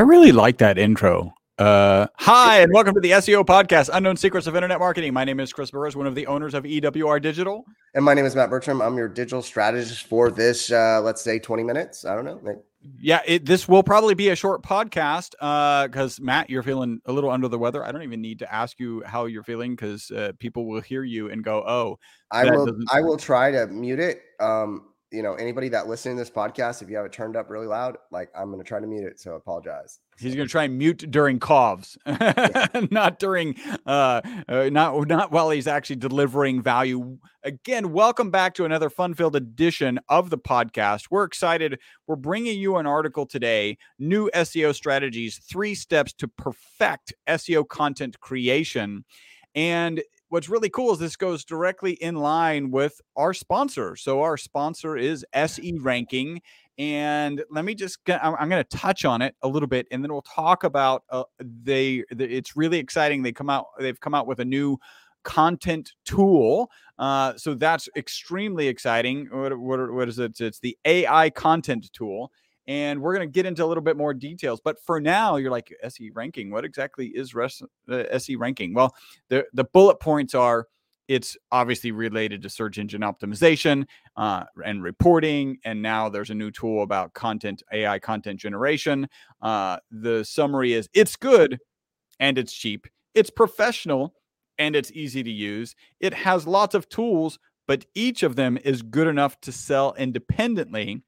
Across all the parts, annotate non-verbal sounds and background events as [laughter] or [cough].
I really like that intro. Uh, hi, and welcome to the SEO podcast, Unknown Secrets of Internet Marketing. My name is Chris Burres, one of the owners of EWR Digital. And my name is Matt Bertram. I'm your digital strategist for this, uh, let's say 20 minutes. I don't know. Maybe. Yeah, it, this will probably be a short podcast because uh, Matt, you're feeling a little under the weather. I don't even need to ask you how you're feeling because uh, people will hear you and go, "Oh, I will." Doesn't... I will try to mute it. Um, you know, anybody that listening to this podcast, if you have it turned up really loud, like I'm going to try to mute it. So apologize. He's going to try and mute during coughs, [laughs] not during, uh, uh, not not while he's actually delivering value. Again, welcome back to another fun-filled edition of the podcast. We're excited. We're bringing you an article today: new SEO strategies, three steps to perfect SEO content creation, and what's really cool is this goes directly in line with our sponsor. So our sponsor is SE [laughs] Ranking. And let me just, I'm going to touch on it a little bit, and then we'll talk about uh, they. It's really exciting. They come out. They've come out with a new content tool. Uh, so that's extremely exciting. What, what, what is it? It's the AI content tool and we're going to get into a little bit more details. But for now, you're like SE ranking. What exactly is res- uh, SE ranking? Well, the the bullet points are it's obviously related to search engine optimization uh, and reporting. And now there's a new tool about content AI content generation. Uh, the summary is it's good and it's cheap. It's professional and it's easy to use. It has lots of tools, but each of them is good enough to sell independently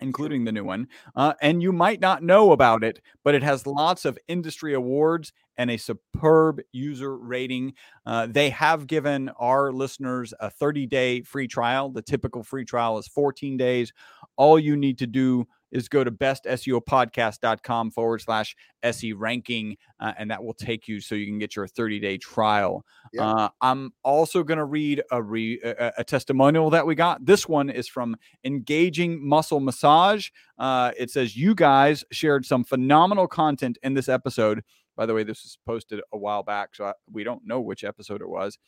including the new one. Uh, and you might not know about it, but it has lots of industry awards and a superb user rating. Uh, they have given our listeners a 30 day free trial. The typical free trial is 14 days. All you need to do is go to bestseopodcast.com forward slash SE ranking, uh, and that will take you so you can get your 30 day trial. Yep. Uh, I'm also going to read a, re, a, a, testimonial that we got. This one is from Engaging Muscle Massage. Uh, it says, You guys shared some phenomenal content in this episode. By the way, this was posted a while back, so I, we don't know which episode it was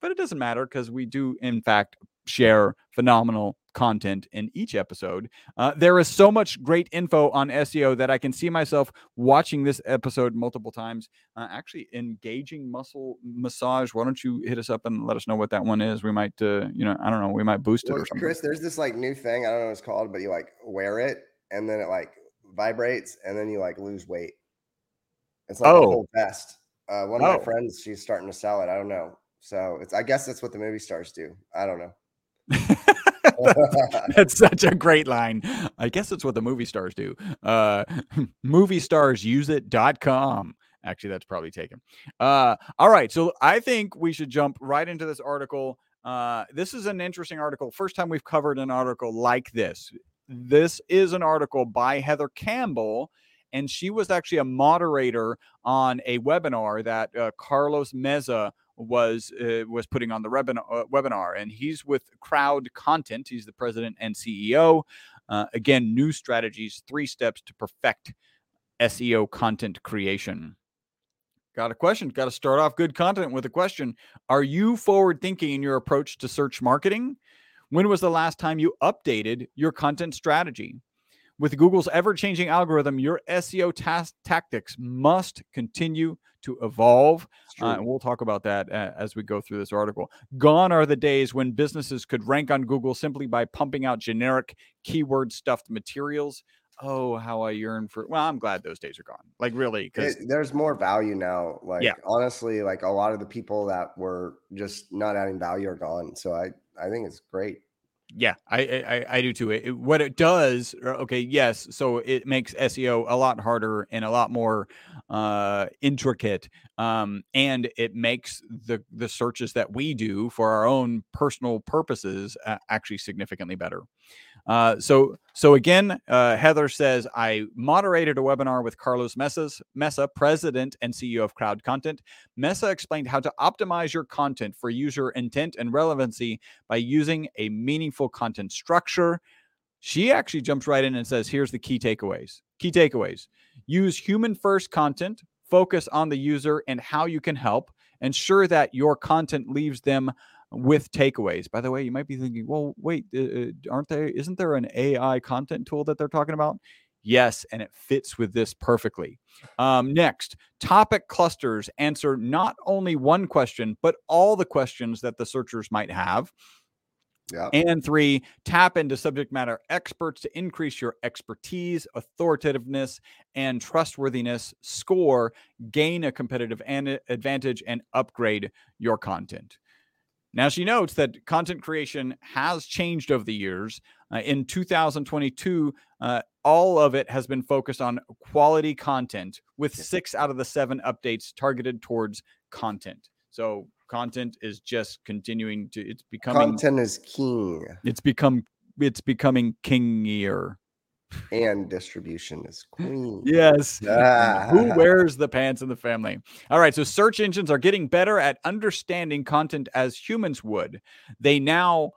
but it doesn't matter because we do, in fact, share phenomenal content in each episode. Uh, there is so much great info on SEO that I can see myself watching this episode multiple times. Uh, actually, engaging muscle massage. Why don't you hit us up and let us know what that one is? We might, uh, you know, I don't know, we might boost it well, or something. Chris, there's this like new thing. I don't know what it's called, but you like wear it and then it like vibrates and then you like lose weight. It's like oh. a whole vest. Uh, one of oh. my friends, she's starting to sell it. I don't know. So it's I guess that's what the movie stars do. I don't know. [laughs] that's, such a great line. I guess that's what the movie stars do. Uh [laughs] movie stars it.com. Actually, that's probably taken. Uh all right. So I think we should jump right into this article. Uh this is an interesting article. First time we've covered an article like this. This is an article by Heather Campbell and she was actually a moderator on a webinar that uh, Carlos Meza was uh, was putting on the webinar, uh, webinar, and he's with Crowd Content. He's the president and CEO. Uh, again, new strategies, three steps to perfect SEO content creation. Got a question? Got to start off good content with a question. Are you forward thinking in your approach to search marketing? When was the last time you updated your content strategy? With Google's ever changing algorithm, your SEO tas- tactics must continue to evolve. Uh, and we'll talk about that uh, as we go through this article. Gone are the days when businesses could rank on Google simply by pumping out generic keyword stuffed materials. Oh, how I yearn for. Well, I'm glad those days are gone. Like, really, because there's more value now. Like, yeah. honestly, like a lot of the people that were just not adding value are gone. So I, I think it's great. Yeah, I, I, I do too. It, what it does, uh, okay, yes, so it makes SEO a lot harder and a lot more uh, intricate, um, and it makes the the searches that we do for our own personal purposes uh, actually significantly better. Uh, so, so again, uh, Heather says I moderated a webinar with Carlos Meza, Meza, president and CEO of Crowd Content. Meza explained how to optimize your content for user intent and relevancy by using a meaningful content structure. She actually jumps right in and says, "Here's the key takeaways. Key takeaways: use human first content, focus on the user and how you can help." Ensure that your content leaves them with takeaways. By the way, you might be thinking, well, wait, uh, uh aren't there? Isn't there an AI content tool that they're talking about? Yes, and it fits with this perfectly. Um, next, topic clusters answer not only one question, but all the questions that the searchers might have. Yeah. And three, tap into subject matter experts to increase your expertise, authoritativeness, and trustworthiness score, gain a competitive advantage, and upgrade your content. Now, she notes that content creation has changed over the years. Uh, in 2022, uh, all of it has been focused on quality content, with six out of the seven updates targeted towards content. So, content is just continuing to, it's becoming content is king. It's become, it's becoming kingier and distribution is queen. Yes. Ah. [laughs] Who wears the pants in the family? All right. So search engines are getting better at understanding content as humans would. They now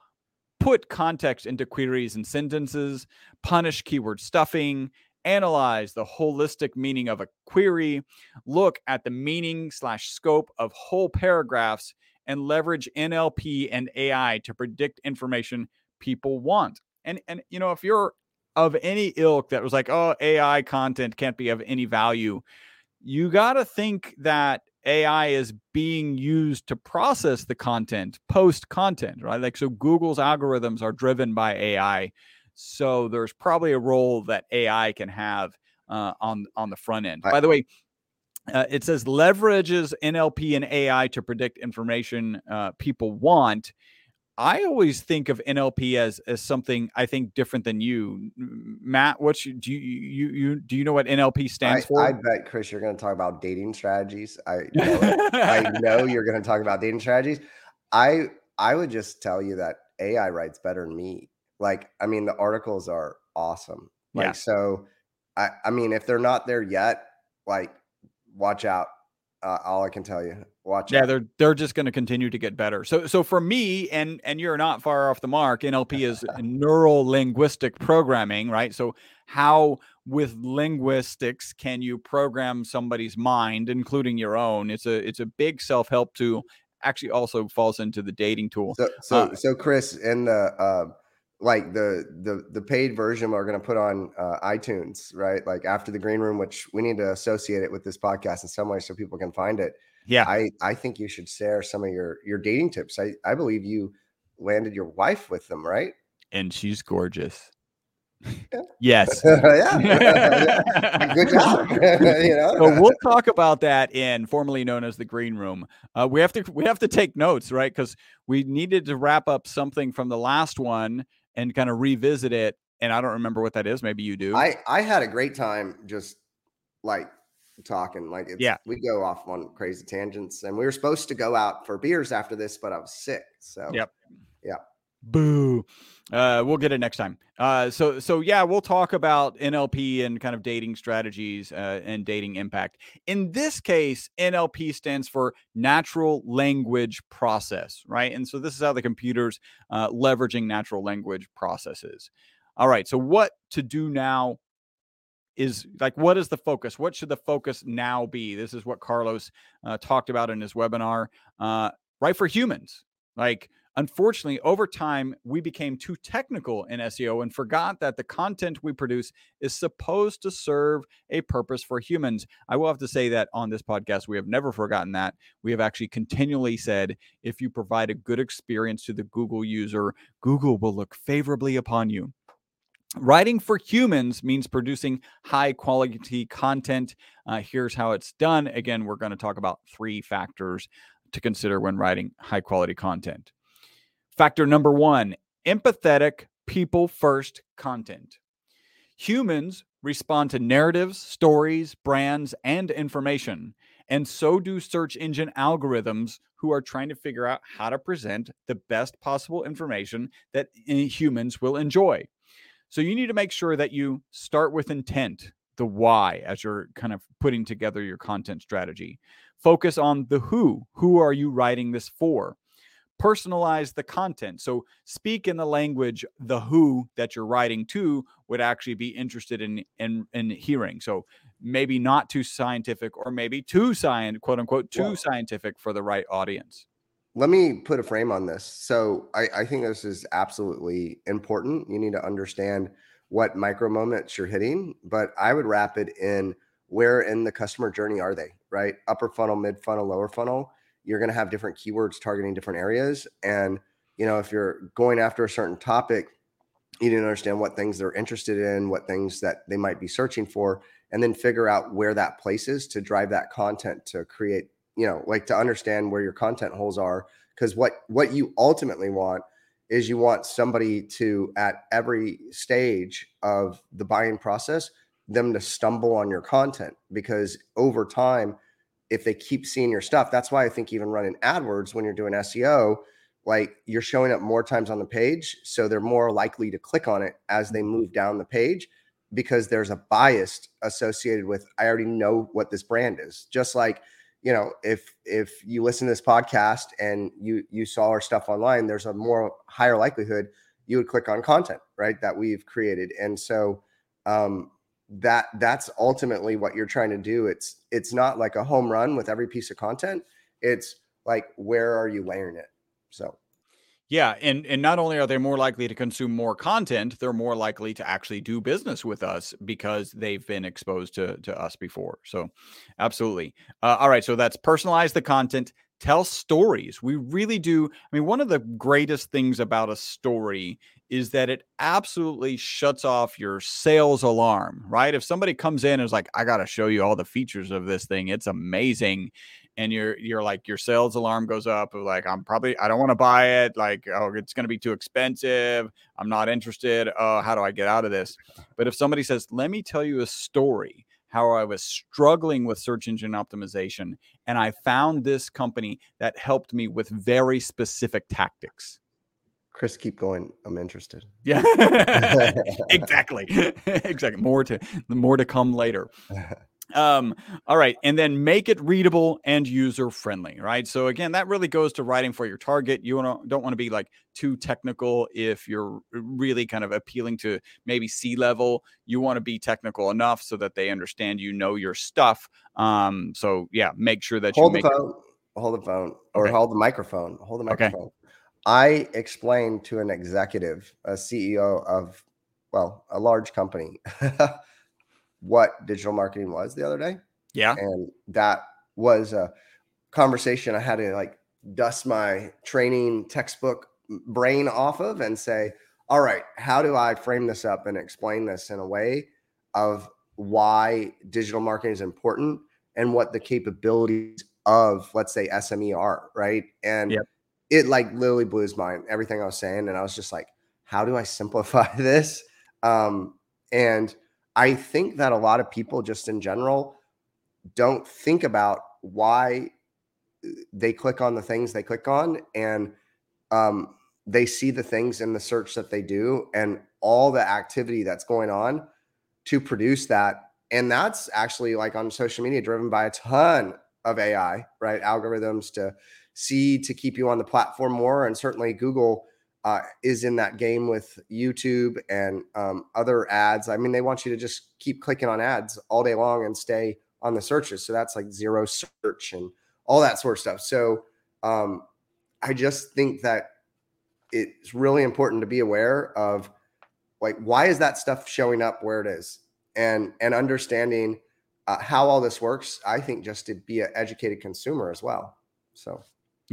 put context into queries and sentences, punish keyword stuffing, analyze the holistic meaning of a query, look at the meaning slash scope of whole paragraphs, and leverage NLP and AI to predict information people want. And and you know, if you're of any ilk that was like, oh, AI content can't be of any value, you got to think that AI is being used to process the content, post content, right? Like, so Google's algorithms are driven by AI. So there's probably a role that AI can have uh, on on the front end. By the way, uh, it says leverages NLP and AI to predict information uh, people want. I always think of NLP as as something I think different than you, Matt. What's do you you, you do you know what NLP stands I, for? I bet Chris, you're going to talk about dating strategies. I [laughs] know I know you're going to talk about dating strategies. I I would just tell you that AI writes better than me. Like, I mean, the articles are awesome. Like, yeah. so I I mean, if they're not there yet, like, watch out. Uh, all I can tell you. Watch. Yeah, out. they're they're just going to continue to get better. So so for me, and and you're not far off the mark. NLP is [laughs] neural linguistic programming, right? So how with linguistics can you program somebody's mind, including your own? It's a it's a big self help tool. Actually, also falls into the dating tool. So so, uh, so Chris, in the uh, like the the the paid version we're going to put on uh, iTunes, right? Like after the green room, which we need to associate it with this podcast in some way so people can find it. Yeah, I I think you should share some of your your dating tips. I I believe you landed your wife with them, right? And she's gorgeous. Yeah. [laughs] Yes. [laughs] [laughs] yeah. Good job. you know. So we'll talk about that in formerly known as the green room. Uh, we have to we have to take notes, right? Because we needed to wrap up something from the last one and kind of revisit it. And I don't remember what that is. Maybe you do. I I had a great time just like talking. Like yeah, we go off on crazy tangents, and we were supposed to go out for beers after this, but I was sick. So yep. Boo. Uh, we'll get it next time. Uh, so so yeah, we'll talk about NLP and kind of dating strategies uh, and dating impact. In this case, NLP stands for natural language process, right? And so this is how the computer's uh, leveraging natural language processes. All right. So what to do now is like what is the focus? What should the focus now be? This is what Carlos uh, talked about in his webinar. Uh, right for humans, like Unfortunately, over time, we became too technical in SEO and forgot that the content we produce is supposed to serve a purpose for humans. I will have to say that on this podcast, we have never forgotten that. We have actually continually said if you provide a good experience to the Google user, Google will look favorably upon you. Writing for humans means producing high quality content. Uh, here's how it's done. Again, we're going to talk about three factors to consider when writing high quality content. Factor number one empathetic, people first content. Humans respond to narratives, stories, brands, and information. And so do search engine algorithms who are trying to figure out how to present the best possible information that eh, humans will enjoy. So you need to make sure that you start with intent, the why, as you're kind of putting together your content strategy. Focus on the who. Who are you writing this for? Personalize the content. So speak in the language the who that you're writing to would actually be interested in in in hearing. So maybe not too scientific or maybe too science quote unquote too well, scientific for the right audience. Let me put a frame on this. So I, I think this is absolutely important. You need to understand what micro moments you're hitting, but I would wrap it in where in the customer journey are they, right? Upper funnel, mid funnel, lower funnel. You're going to have different keywords targeting different areas. And, you know, if you're going after a certain topic, you need to understand what things they're interested in, what things that they might be searching for, and then figure out where that place is to drive that content to create, you know, like to understand where your content holes are. Because what what you ultimately want is you want somebody to at every stage of the buying process them to stumble on your content because over time if they keep seeing your stuff. That's why i think even running adwords when you're doing seo like you're showing up more times on the page so they're more likely to click on it as they move down the page because there's a bias associated with i already know what this brand is. Just like you know if if you listen to this podcast and you you saw our stuff online there's a more higher likelihood you would click on content right that we've created. And so um that that's ultimately what you're trying to do it's it's not like a home run with every piece of content it's like where are you layering it so yeah, and and not only are they more likely to consume more content, they're more likely to actually do business with us because they've been exposed to to us before. So, absolutely. Uh, all right, so that's personalize the content, tell stories. We really do. I mean, one of the greatest things about a story is that it absolutely shuts off your sales alarm, right? If somebody comes in and is like, I got to show you all the features of this thing, it's amazing and you're you're like your sales alarm goes up of like I'm probably I don't want to buy it like oh it's going to be too expensive I'm not interested oh how do I get out of this [laughs] but if somebody says let me tell you a story how I was struggling with search engine optimization and I found this company that helped me with very specific tactics Chris, keep going. I'm interested. Yeah, [laughs] exactly, [laughs] exactly. More to more to come later. [laughs] Um, all right, and then make it readable and user friendly, right? So again, that really goes to writing for your target. You wanna, don't want to be like too technical if you're really kind of appealing to maybe C level. You want to be technical enough so that they understand you know your stuff. Um, so yeah, make sure that hold you the phone, it... hold the phone, or okay. hold the microphone, hold the microphone. Okay. I explained to an executive, a CEO of well, a large company. [laughs] what digital marketing was the other day. Yeah. And that was a conversation I had to like dust my training textbook brain off of and say, all right, how do I frame this up and explain this in a way of why digital marketing is important and what the capabilities of, let's say, SME are, right? And yep. it like literally blew his mind, everything I was saying. And I was just like, how do I simplify [laughs] this? Um, and I think that a lot of people just in general don't think about why uh, they click on the things they click on and um, they see the things in the search that they do and all the activity that's going on to produce that. And that's actually like on social media driven by a ton of AI, right? Algorithms to see to keep you on the platform more. And certainly Google uh, is in that game with YouTube and um, other ads. I mean, they want you to just keep clicking on ads all day long and stay on the searches. So that's like zero search and all that sort of stuff. So um, I just think that it's really important to be aware of like why is that stuff showing up where it is and and understanding uh, how all this works. I think just to be an educated consumer as well. So.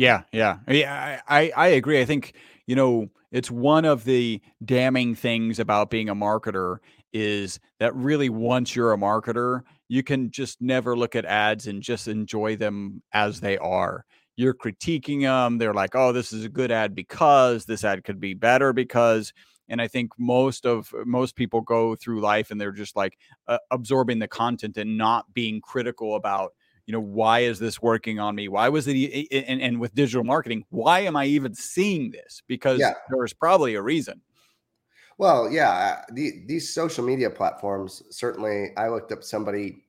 Yeah, yeah, yeah. I, I agree. I think you know it's one of the damning things about being a marketer is that really once you're a marketer, you can just never look at ads and just enjoy them as they are. You're critiquing them. They're like, "Oh, this is a good ad because this ad could be better because." And I think most of most people go through life and they're just like uh, absorbing the content and not being critical about you know why is this working on me? Why was it and, and with digital marketing why am i even seeing this? Because yeah. there's probably a reason. Well yeah the, these social media platforms certainly i looked up somebody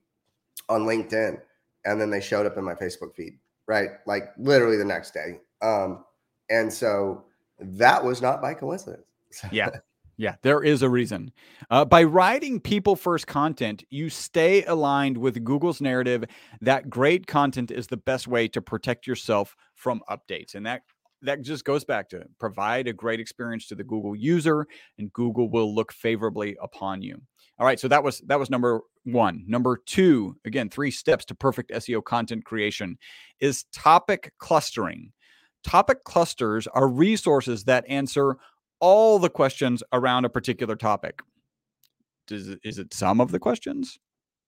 on linkedin and then they showed up in my facebook feed right? Like literally the next day. Um and so that was not by coincidence. Yeah [laughs] Yeah, there is a reason. Uh, by writing people first content, you stay aligned with Google's narrative that great content is the best way to protect yourself from updates. And that that just goes back to provide a great experience to the Google user, and Google will look favorably upon you. All right, so that was that was number one. Number two, again, three steps to perfect SEO content creation is topic clustering. Topic clusters are resources that answer all the questions around a particular topic. Does, is it some of the questions?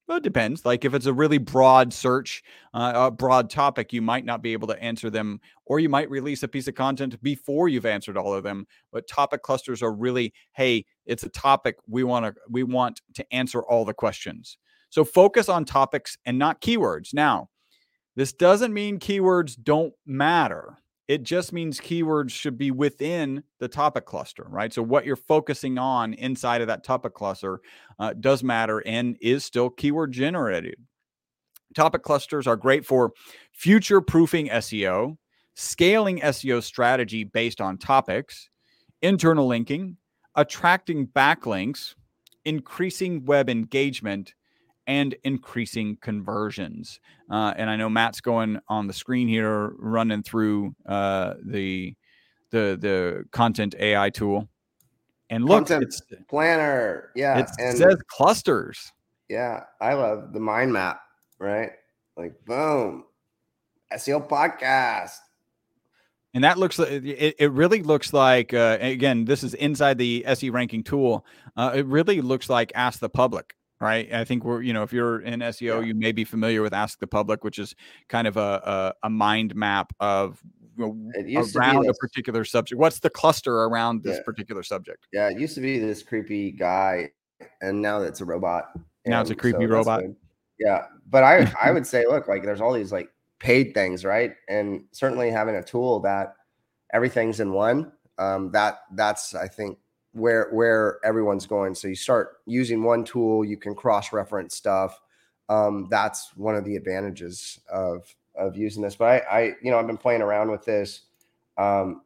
Well, it depends. Like if it's a really broad search, uh, a broad topic, you might not be able to answer them, or you might release a piece of content before you've answered all of them. But topic clusters are really, hey, it's a topic we want to we want to answer all the questions. So focus on topics and not keywords. Now, this doesn't mean keywords don't matter. It just means keywords should be within the topic cluster, right? So, what you're focusing on inside of that topic cluster uh, does matter and is still keyword generated. Topic clusters are great for future proofing SEO, scaling SEO strategy based on topics, internal linking, attracting backlinks, increasing web engagement, and increasing conversions. Uh, and I know Matt's going on the screen here, running through uh, the the the content AI tool. And look, content it's planner. Yeah, it and says clusters. Yeah, I love the mind map. Right, like boom, SEO podcast. And that looks it, it really looks like uh, again this is inside the SE ranking tool. Uh, it really looks like Ask the Public right? I think we're, you know, if you're in SEO, yeah. you may be familiar with Ask the Public, which is kind of a a, a mind map of you know, around a particular subject. What's the cluster around this yeah. particular subject? Yeah, it used to be this creepy guy, and now it's a robot. Now it's a creepy so robot. Yeah, but I I would say, look, like there's all these like paid things, right? And certainly having a tool that everything's in one. Um, that that's I think where where everyone's going. So you start using one tool, you can cross reference stuff. Um, that's one of the advantages of of using this. But I, I you know, I've been playing around with this, um,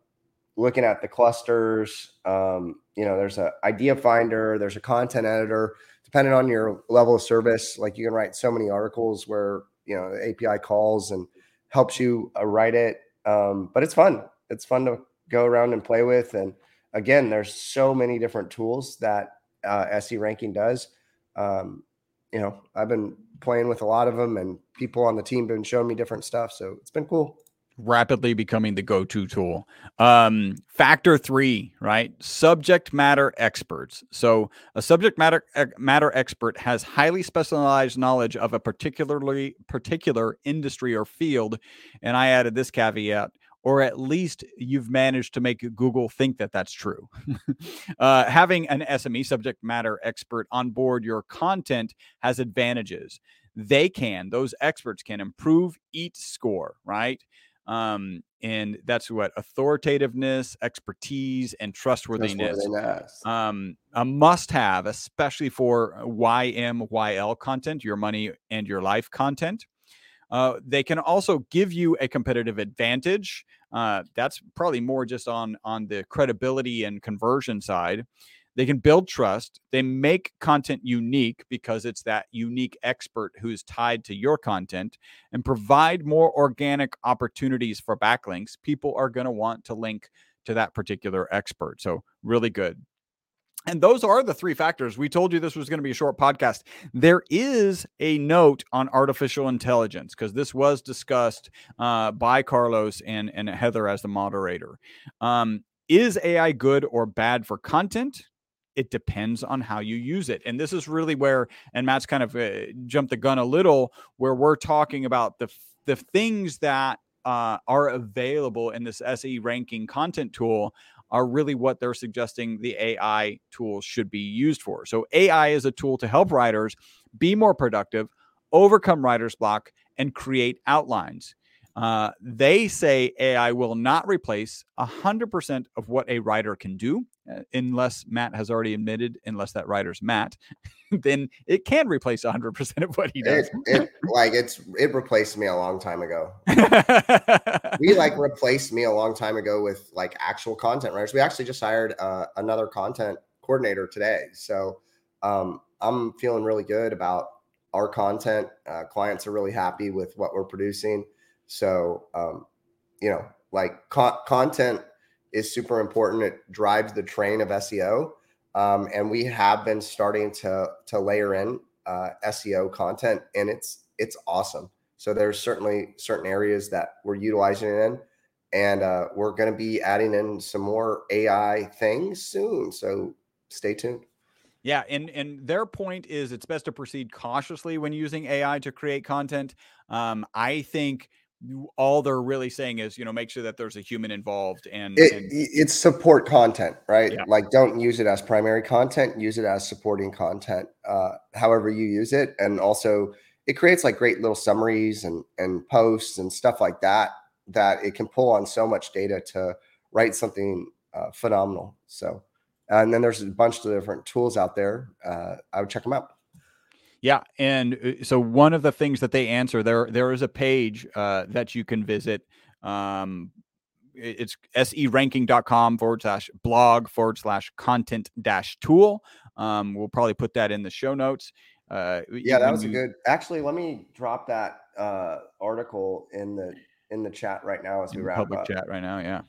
looking at the clusters. Um, you know, there's a idea finder, there's a content editor. Depending on your level of service, like you can write so many articles where you know API calls and helps you uh, write it. Um, but it's fun. It's fun to go around and play with and again, there's so many different tools that uh, SE ranking does. Um, you know, I've been playing with a lot of them, and people on the team been showing me different stuff, so it's been cool. Rapidly becoming the go-to tool. Um, factor three, right? Subject matter experts. So a subject matter matter expert has highly specialized knowledge of a particularly particular industry or field, and I added this caveat or at least you've managed to make Google think that that's true. [laughs] uh, having an SME subject matter expert on board your content has advantages. They can, those experts can improve each score, right? Um, and that's what authoritativeness, expertise, and trustworthiness. trustworthiness. Um, a must have, especially for YMYL content, your money and your life content. Uh, they can also give you a competitive advantage. Uh, that's probably more just on on the credibility and conversion side. They can build trust. They make content unique because it's that unique expert who's tied to your content and provide more organic opportunities for backlinks. People are going to want to link to that particular expert. So, really good. And those are the three factors. We told you this was going to be a short podcast. There is a note on artificial intelligence because this was discussed uh, by Carlos and, and Heather as the moderator. Um, is AI good or bad for content? It depends on how you use it. And this is really where, and Matt's kind of uh, jumped the gun a little, where we're talking about the, the things that uh, are available in this SE ranking content tool are really what they're suggesting the AI tools should be used for. So, AI is a tool to help writers be more productive, overcome writer's block, and create outlines. Uh, they say AI will not replace 100% of what a writer can do, unless Matt has already admitted, unless that writer's Matt, [laughs] then it can replace 100% of what he does. It, it, like it's it replaced me a long time ago. [laughs] we like replaced me a long time ago with like actual content writers. We actually just hired uh, another content coordinator today, so um, I'm feeling really good about our content. Uh, clients are really happy with what we're producing so, um, you know, Like co- content is super important. It drives the train of SEO. Um, and we have been starting to to layer in uh, SEO content, and it's it's awesome. So there's certainly certain areas that we're utilizing it in, and uh, we're going to be adding in some more AI things soon. So stay tuned. Yeah, and and their point is it's best to proceed cautiously when using AI to create content. Um, I think all they're really saying is you know make sure that there's a human involved and, it, and it's support content right? Yeah. like don't use it as primary content use it as supporting content uh, however you use it. And also it creates like great little summaries and and posts and stuff like that that it can pull on so much data to write something uh, phenomenal. So and then there's a bunch of different tools out there uh, i would check them out yeah, and uh, so one of the things that they answer there there is a page uh, that you can visit. Um, it's seranking.com forward slash blog forward slash content dash tool. Um, we'll probably put that in the show notes. Uh, yeah, that was you, a good. Actually, let me drop that uh, article in the in the chat right now as we wrap up. public up. chat right now. Yeah.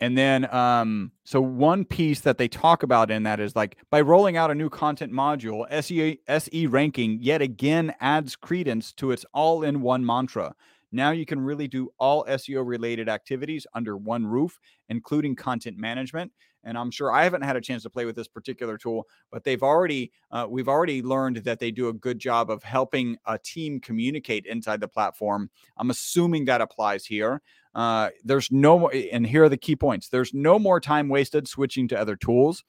And then, um, so one piece that they talk about in that is like by rolling out a new content module, SE, SE ranking yet again adds credence to its all in one mantra. Now you can really do all SEO related activities under one roof, including content management. And I'm sure I haven't had a chance to play with this particular tool, but they've already, uh, we've already learned that they do a good job of helping a team communicate inside the platform. I'm assuming that applies here. Uh, there's no and here are the key points there's no more time wasted switching to other tools,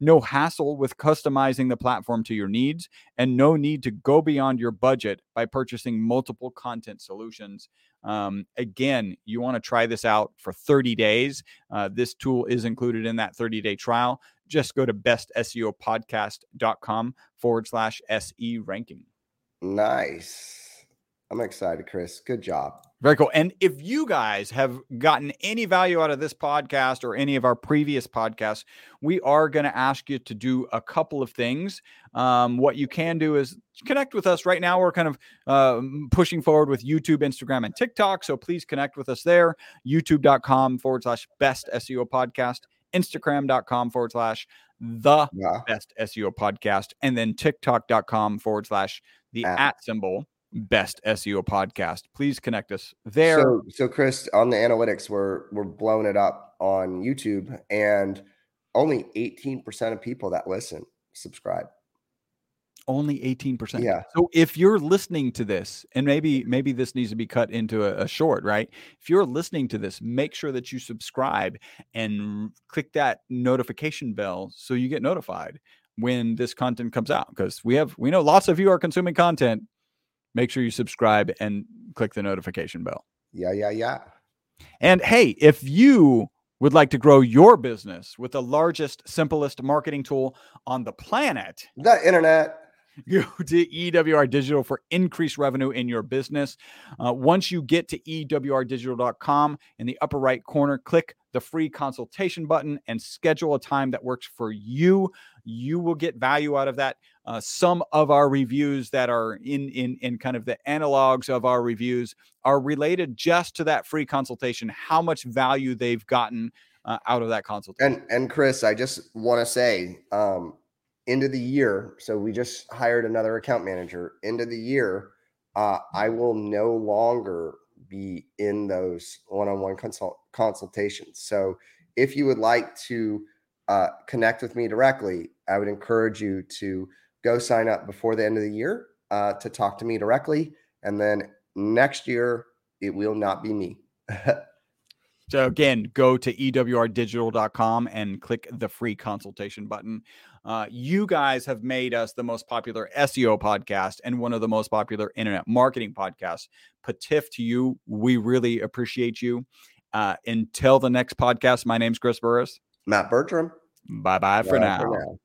no hassle with customizing the platform to your needs, and no need to go beyond your budget by purchasing multiple content solutions. Um, again, you want to try this out for 30 days. Uh, this tool is included in that 30 day trial. Just go to bestseopodcast.com forward slash SE ranking. Nice. I'm excited, Chris. Good job. Very cool. And if you guys have gotten any value out of this podcast or any of our previous podcasts, we are going to ask you to do a couple of things. Um, what you can do is connect with us right now. We're kind of uh, pushing forward with YouTube, Instagram, and TikTok. So please connect with us there. YouTube.com forward slash best SEO podcast, Instagram.com forward slash the yeah. best SEO podcast, and then TikTok.com forward slash the at, at symbol best SEO podcast. Please connect us there. So, so Chris, on the analytics, we're we're blowing it up on YouTube, and only 18% of people that listen subscribe. Only 18%. Yeah. So if you're listening to this, and maybe maybe this needs to be cut into a, a short, right? If you're listening to this, make sure that you subscribe and click that notification bell so you get notified when this content comes out. Because we have we know lots of you are consuming content make sure you subscribe and click the notification bell. Yeah, yeah, yeah. And hey, if you would like to grow your business with the largest, simplest marketing tool on the planet, the internet, [laughs] go to EWR Digital for increased revenue in your business. Uh, once you get to EWRdigital.com, in the upper right corner, click the free consultation button and schedule a time that works for you. You will get value out of that. Uh, some of our reviews that are in in in kind of the analogs of our reviews are related just to that free consultation. How much value they've gotten uh, out of that consultation. And and Chris, I just want to say, um, end of the year. So we just hired another account manager. End of the year, uh, I will no longer be in those one-on-one consult consultations. So if you would like to uh, connect with me directly, I would encourage you to go sign up before the end of the year uh, to talk to me directly. And then next year, it will not be me. [laughs] so again, go to ewrdigital.com and click the free consultation button. Uh, you guys have made us the most popular SEO podcast and one of the most popular internet marketing podcasts. Patif to you. We really appreciate you. Uh, until the next podcast, my name's Chris Burres. Matt Bertram. Bye bye for, now. for now.